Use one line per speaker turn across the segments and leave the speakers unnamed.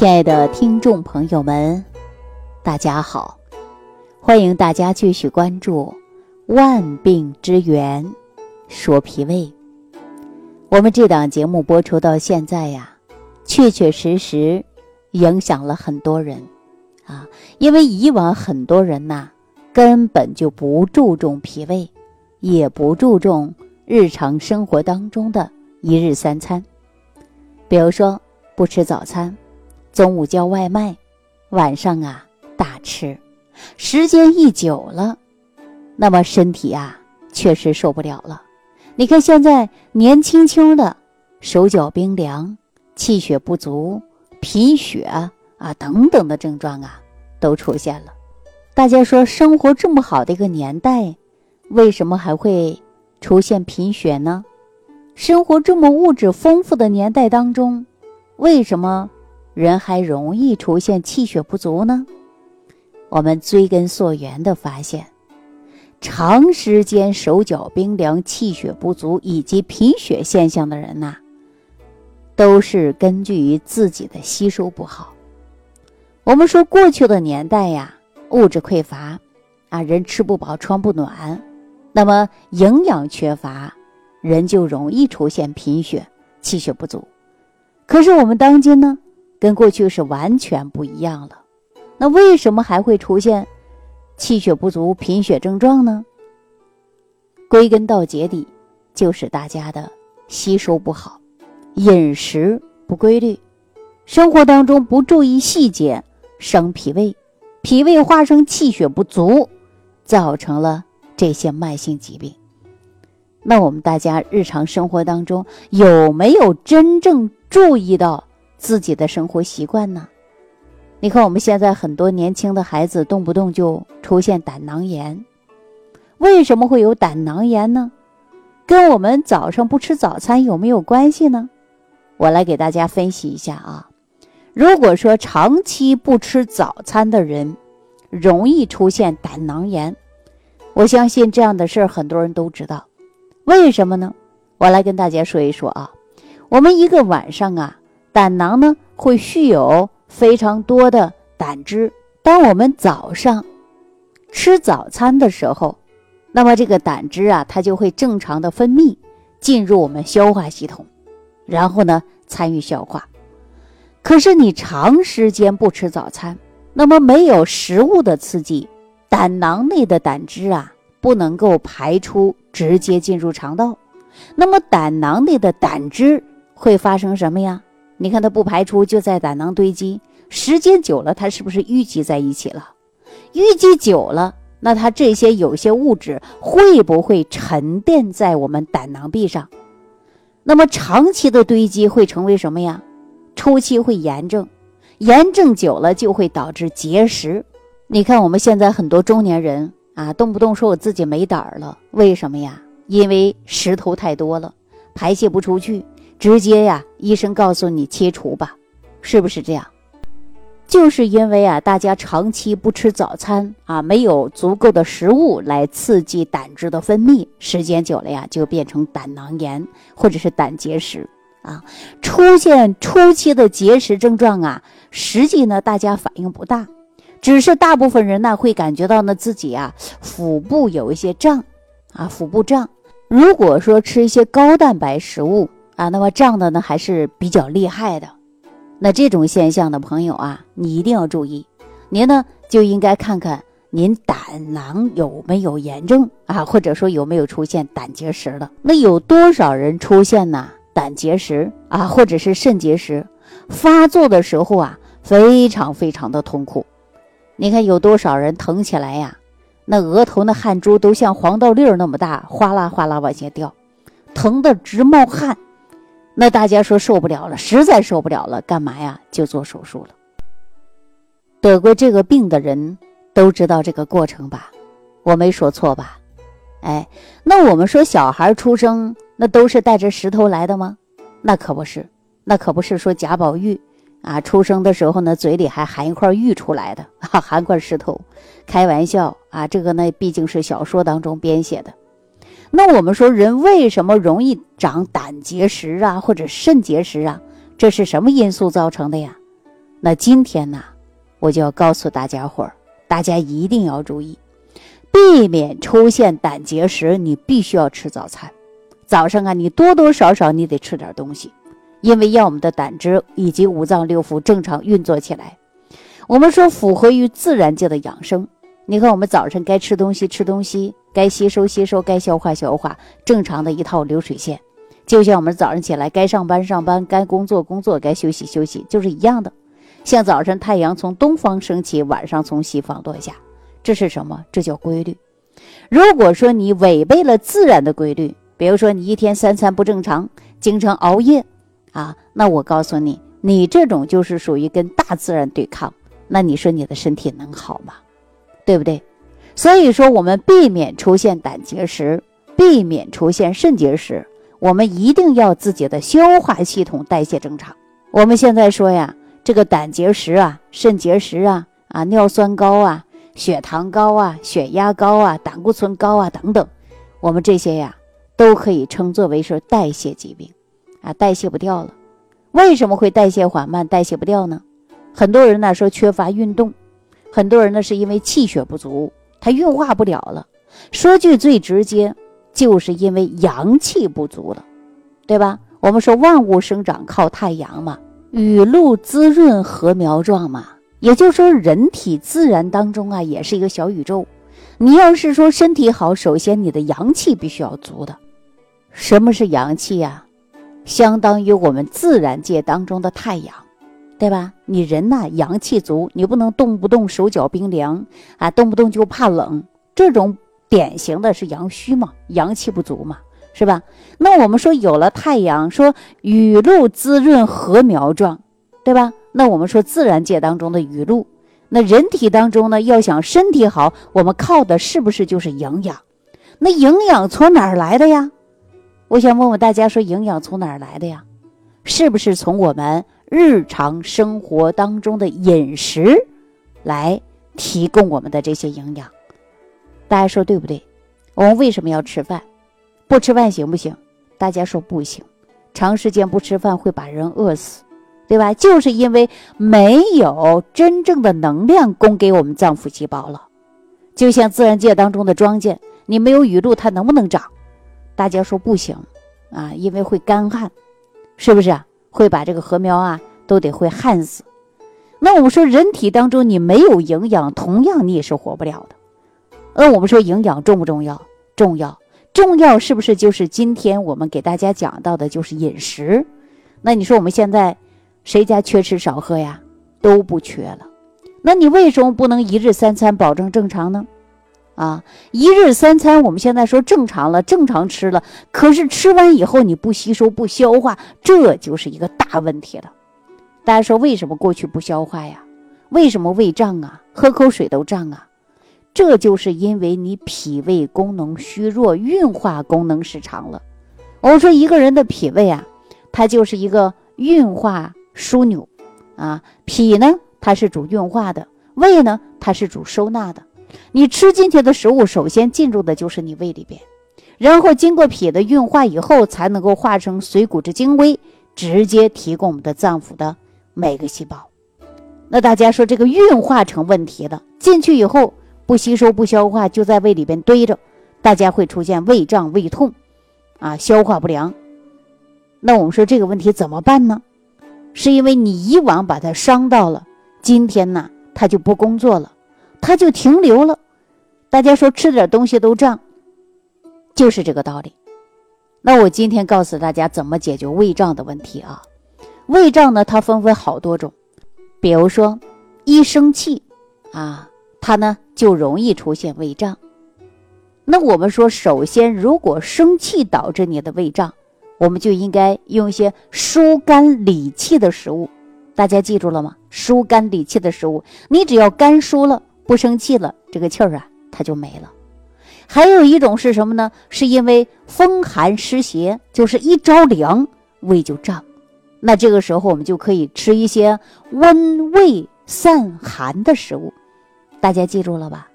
亲爱的听众朋友们，大家好！欢迎大家继续关注《万病之源说脾胃》。我们这档节目播出到现在呀，确确实实影响了很多人啊。因为以往很多人呐，根本就不注重脾胃，也不注重日常生活当中的一日三餐，比如说不吃早餐。中午叫外卖，晚上啊大吃，时间一久了，那么身体啊确实受不了了。你看现在年轻轻的，手脚冰凉、气血不足、贫血啊等等的症状啊都出现了。大家说，生活这么好的一个年代，为什么还会出现贫血呢？生活这么物质丰富的年代当中，为什么？人还容易出现气血不足呢。我们追根溯源的发现，长时间手脚冰凉、气血不足以及贫血现象的人呐，都是根据于自己的吸收不好。我们说过去的年代呀，物质匮乏，啊，人吃不饱穿不暖，那么营养缺乏，人就容易出现贫血、气血不足。可是我们当今呢？跟过去是完全不一样了，那为什么还会出现气血不足、贫血症状呢？归根到结底，就是大家的吸收不好，饮食不规律，生活当中不注意细节，伤脾胃，脾胃化生气血不足，造成了这些慢性疾病。那我们大家日常生活当中有没有真正注意到？自己的生活习惯呢？你看，我们现在很多年轻的孩子动不动就出现胆囊炎，为什么会有胆囊炎呢？跟我们早上不吃早餐有没有关系呢？我来给大家分析一下啊。如果说长期不吃早餐的人，容易出现胆囊炎，我相信这样的事儿很多人都知道。为什么呢？我来跟大家说一说啊。我们一个晚上啊。胆囊呢会蓄有非常多的胆汁，当我们早上吃早餐的时候，那么这个胆汁啊，它就会正常的分泌进入我们消化系统，然后呢参与消化。可是你长时间不吃早餐，那么没有食物的刺激，胆囊内的胆汁啊不能够排出，直接进入肠道，那么胆囊内的胆汁会发生什么呀？你看它不排出，就在胆囊堆积，时间久了，它是不是淤积在一起了？淤积久了，那它这些有些物质会不会沉淀在我们胆囊壁上？那么长期的堆积会成为什么呀？初期会炎症，炎症久了就会导致结石。你看我们现在很多中年人啊，动不动说我自己没胆儿了，为什么呀？因为石头太多了，排泄不出去。直接呀，医生告诉你切除吧，是不是这样？就是因为啊，大家长期不吃早餐啊，没有足够的食物来刺激胆汁的分泌，时间久了呀，就变成胆囊炎或者是胆结石啊。出现初期的结石症状啊，实际呢，大家反应不大，只是大部分人呢会感觉到呢自己啊腹部有一些胀啊，腹部胀。如果说吃一些高蛋白食物。啊，那么胀的呢还是比较厉害的，那这种现象的朋友啊，你一定要注意，您呢就应该看看您胆囊有没有炎症啊，或者说有没有出现胆结石了。那有多少人出现呢？胆结石啊，或者是肾结石发作的时候啊，非常非常的痛苦。你看有多少人疼起来呀？那额头那汗珠都像黄豆粒儿那么大，哗啦哗啦往下掉，疼得直冒汗。那大家说受不了了，实在受不了了，干嘛呀？就做手术了。得过这个病的人都知道这个过程吧？我没说错吧？哎，那我们说小孩出生那都是带着石头来的吗？那可不是，那可不是说贾宝玉啊出生的时候呢嘴里还含一块玉出来的，含块石头，开玩笑啊！这个呢毕竟是小说当中编写的。那我们说人为什么容易长胆结石啊，或者肾结石啊？这是什么因素造成的呀？那今天呢，我就要告诉大家伙儿，大家一定要注意，避免出现胆结石。你必须要吃早餐，早上啊，你多多少少你得吃点东西，因为要我们的胆汁以及五脏六腑正常运作起来。我们说符合于自然界的养生。你看，我们早晨该吃东西吃东西，该吸收吸收，该消化消化，正常的一套流水线。就像我们早上起来该上班上班，该工作工作，该休息休息，就是一样的。像早晨太阳从东方升起，晚上从西方落下，这是什么？这叫规律。如果说你违背了自然的规律，比如说你一天三餐不正常，经常熬夜，啊，那我告诉你，你这种就是属于跟大自然对抗。那你说你的身体能好吗？对不对？所以说，我们避免出现胆结石，避免出现肾结石，我们一定要自己的消化系统代谢正常。我们现在说呀。这个胆结石啊、肾结石啊、啊尿酸高啊、血糖高啊、血压高啊、胆固醇高啊等等，我们这些呀都可以称作为是代谢疾病，啊代谢不掉了。为什么会代谢缓慢、代谢不掉呢？很多人呢说缺乏运动，很多人呢是因为气血不足，他运化不了了。说句最直接，就是因为阳气不足了，对吧？我们说万物生长靠太阳嘛。雨露滋润禾苗壮嘛，也就是说，人体自然当中啊，也是一个小宇宙。你要是说身体好，首先你的阳气必须要足的。什么是阳气呀？相当于我们自然界当中的太阳，对吧？你人呐，阳气足，你不能动不动手脚冰凉啊，动不动就怕冷，这种典型的是阳虚嘛，阳气不足嘛。是吧？那我们说有了太阳，说雨露滋润禾苗壮，对吧？那我们说自然界当中的雨露，那人体当中呢，要想身体好，我们靠的是不是就是营养？那营养从哪儿来的呀？我想问问大家，说营养从哪儿来的呀？是不是从我们日常生活当中的饮食来提供我们的这些营养？大家说对不对？我们为什么要吃饭？不吃饭行。不行？大家说不行，长时间不吃饭会把人饿死，对吧？就是因为没有真正的能量供给我们脏腑细胞了。就像自然界当中的庄稼，你没有雨露，它能不能长？大家说不行。啊，因为会干旱，是不是啊？会把这个禾苗啊都得会旱死。那我们说人体当中你没有营养，同样你也是活不了的。那我们说营养重不重要？重要。重要是不是就是今天我们给大家讲到的，就是饮食？那你说我们现在谁家缺吃少喝呀？都不缺了。那你为什么不能一日三餐保证正常呢？啊，一日三餐我们现在说正常了，正常吃了，可是吃完以后你不吸收不消化，这就是一个大问题了。大家说为什么过去不消化呀？为什么胃胀啊？喝口水都胀啊？这就是因为你脾胃功能虚弱，运化功能失常了。我们说一个人的脾胃啊，它就是一个运化枢纽啊。脾呢，它是主运化的；胃呢，它是主收纳的。你吃进去的食物，首先进入的就是你胃里边，然后经过脾的运化以后，才能够化成水谷之精微，直接提供我们的脏腑的每个细胞。那大家说这个运化成问题了，进去以后。不吸收不消化，就在胃里边堆着，大家会出现胃胀、胃痛，啊，消化不良。那我们说这个问题怎么办呢？是因为你以往把它伤到了，今天呢，它就不工作了，它就停留了。大家说吃点东西都胀，就是这个道理。那我今天告诉大家怎么解决胃胀的问题啊？胃胀呢，它分为好多种，比如说一生气啊。它呢就容易出现胃胀。那我们说，首先，如果生气导致你的胃胀，我们就应该用一些疏肝理气的食物。大家记住了吗？疏肝理气的食物，你只要肝疏了，不生气了，这个气儿啊，它就没了。还有一种是什么呢？是因为风寒湿邪，就是一着凉，胃就胀。那这个时候，我们就可以吃一些温胃散寒的食物。大家记住了吧？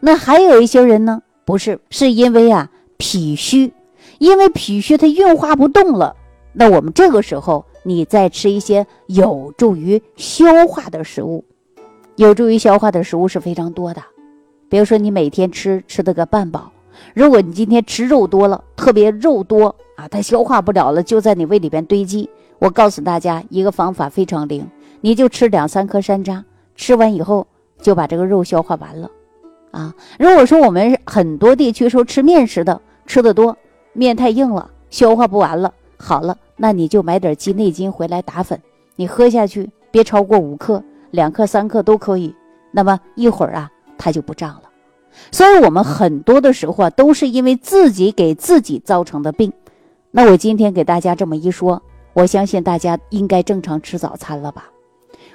那还有一些人呢，不是，是因为啊脾虚，因为脾虚它运化不动了。那我们这个时候你再吃一些有助于消化的食物。有助于消化的食物是非常多的，比如说你每天吃吃的个半饱。如果你今天吃肉多了，特别肉多啊，它消化不了了，就在你胃里边堆积。我告诉大家一个方法非常灵，你就吃两三颗山楂，吃完以后就把这个肉消化完了。啊，如果说我们很多地区说吃面食的吃的多，面太硬了，消化不完了，好了，那你就买点鸡内金回来打粉，你喝下去别超过五克。两克三克都可以，那么一会儿啊，它就不胀了。所以，我们很多的时候啊，都是因为自己给自己造成的病。那我今天给大家这么一说，我相信大家应该正常吃早餐了吧？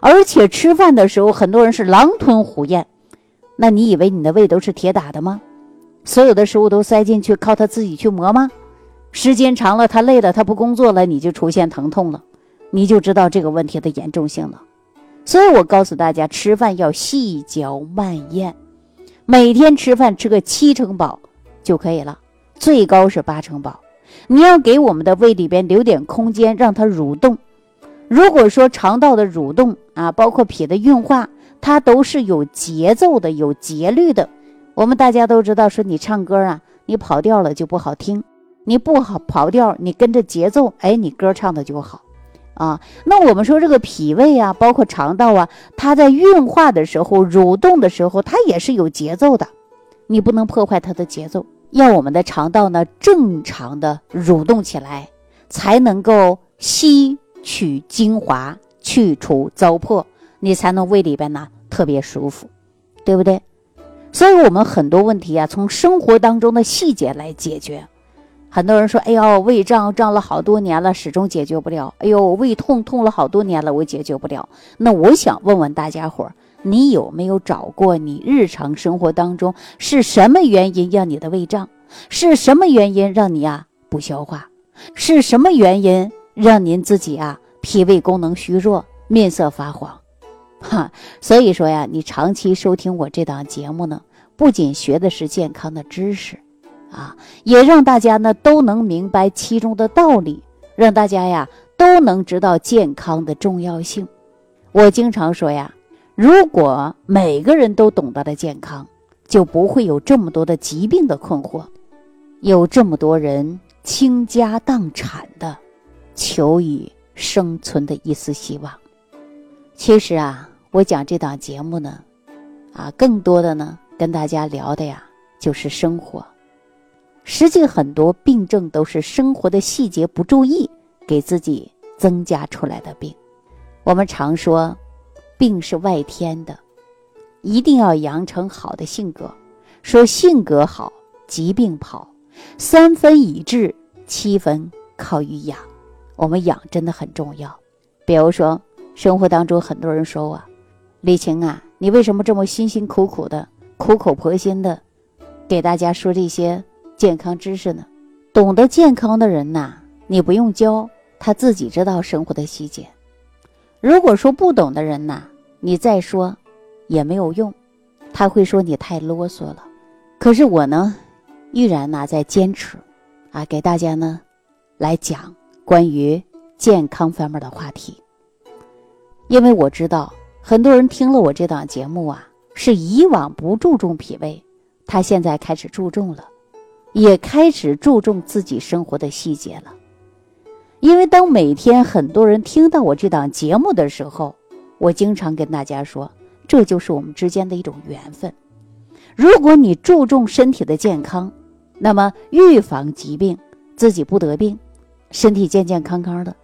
而且吃饭的时候，很多人是狼吞虎咽。那你以为你的胃都是铁打的吗？所有的食物都塞进去，靠他自己去磨吗？时间长了，他累了，他不工作了，你就出现疼痛了，你就知道这个问题的严重性了。所以我告诉大家，吃饭要细嚼慢咽，每天吃饭吃个七成饱就可以了，最高是八成饱。你要给我们的胃里边留点空间，让它蠕动。如果说肠道的蠕动啊，包括脾的运化，它都是有节奏的、有节律的。我们大家都知道，说你唱歌啊，你跑调了就不好听；你不好跑调，你跟着节奏，哎，你歌唱的就好。啊，那我们说这个脾胃啊，包括肠道啊，它在运化的时候、蠕动的时候，它也是有节奏的，你不能破坏它的节奏，要我们的肠道呢正常的蠕动起来，才能够吸取精华、去除糟粕，你才能胃里边呢特别舒服，对不对？所以，我们很多问题啊，从生活当中的细节来解决。很多人说：“哎呦，胃胀胀了好多年了，始终解决不了。哎呦，胃痛痛了好多年了，我解决不了。”那我想问问大家伙儿，你有没有找过你日常生活当中是什么原因让你的胃胀？是什么原因让你啊不消化？是什么原因让您自己啊脾胃功能虚弱、面色发黄？哈，所以说呀，你长期收听我这档节目呢，不仅学的是健康的知识。啊，也让大家呢都能明白其中的道理，让大家呀都能知道健康的重要性。我经常说呀，如果每个人都懂得了健康，就不会有这么多的疾病的困惑，有这么多人倾家荡产的，求以生存的一丝希望。其实啊，我讲这档节目呢，啊，更多的呢跟大家聊的呀就是生活。实际很多病症都是生活的细节不注意，给自己增加出来的病。我们常说，病是外天的，一定要养成好的性格。说性格好，疾病跑。三分以治，七分靠于养。我们养真的很重要。比如说，生活当中很多人说啊，李晴啊，你为什么这么辛辛苦苦的、苦口婆心的给大家说这些？健康知识呢？懂得健康的人呐，你不用教，他自己知道生活的细节。如果说不懂的人呐，你再说也没有用，他会说你太啰嗦了。可是我呢，依然呢在坚持，啊，给大家呢来讲关于健康方面的话题。因为我知道很多人听了我这档节目啊，是以往不注重脾胃，他现在开始注重了。也开始注重自己生活的细节了，因为当每天很多人听到我这档节目的时候，我经常跟大家说，这就是我们之间的一种缘分。如果你注重身体的健康，那么预防疾病，自己不得病，身体健健康康的，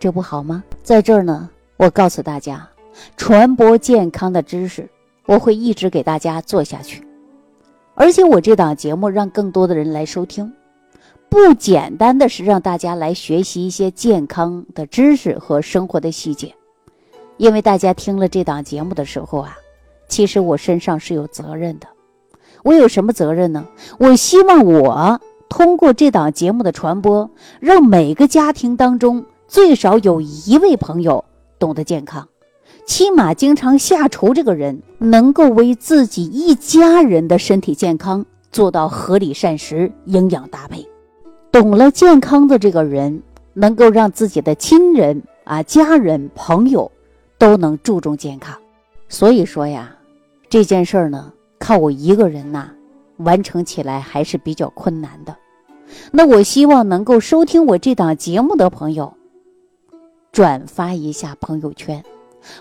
这不好吗？在这儿呢，我告诉大家，传播健康的知识，我会一直给大家做下去。而且我这档节目让更多的人来收听，不简单的是让大家来学习一些健康的知识和生活的细节，因为大家听了这档节目的时候啊，其实我身上是有责任的。我有什么责任呢？我希望我通过这档节目的传播，让每个家庭当中最少有一位朋友懂得健康。起码经常下厨这个人，能够为自己一家人的身体健康做到合理膳食、营养搭配。懂了健康的这个人，能够让自己的亲人啊，家人朋友都能注重健康。所以说呀，这件事儿呢，靠我一个人呐，完成起来还是比较困难的。那我希望能够收听我这档节目的朋友，转发一下朋友圈，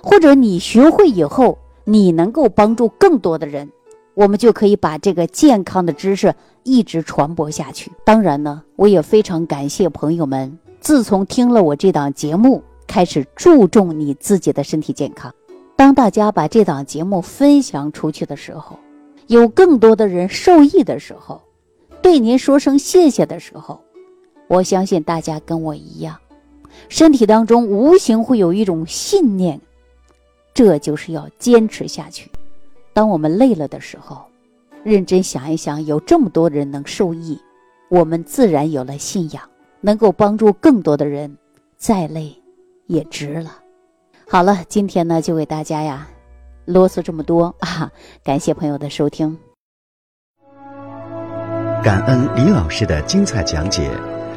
或者你学会以后，你能够帮助更多的人，我们就可以把这个健康的知识一直传播下去。当然呢，我也非常感谢朋友们，自从听了我这档节目，开始注重你自己的身体健康。当大家把这档节目分享出去的时候，有更多的人受益的时候。对您说声谢谢的时候，我相信大家跟我一样，身体当中无形会有一种信念，这就是要坚持下去。当我们累了的时候，认真想一想，有这么多人能受益，我们自然有了信仰，能够帮助更多的人，再累也值了。好了，今天呢就给大家呀啰嗦这么多啊，感谢朋友的收听。
感恩李老师的精彩讲解。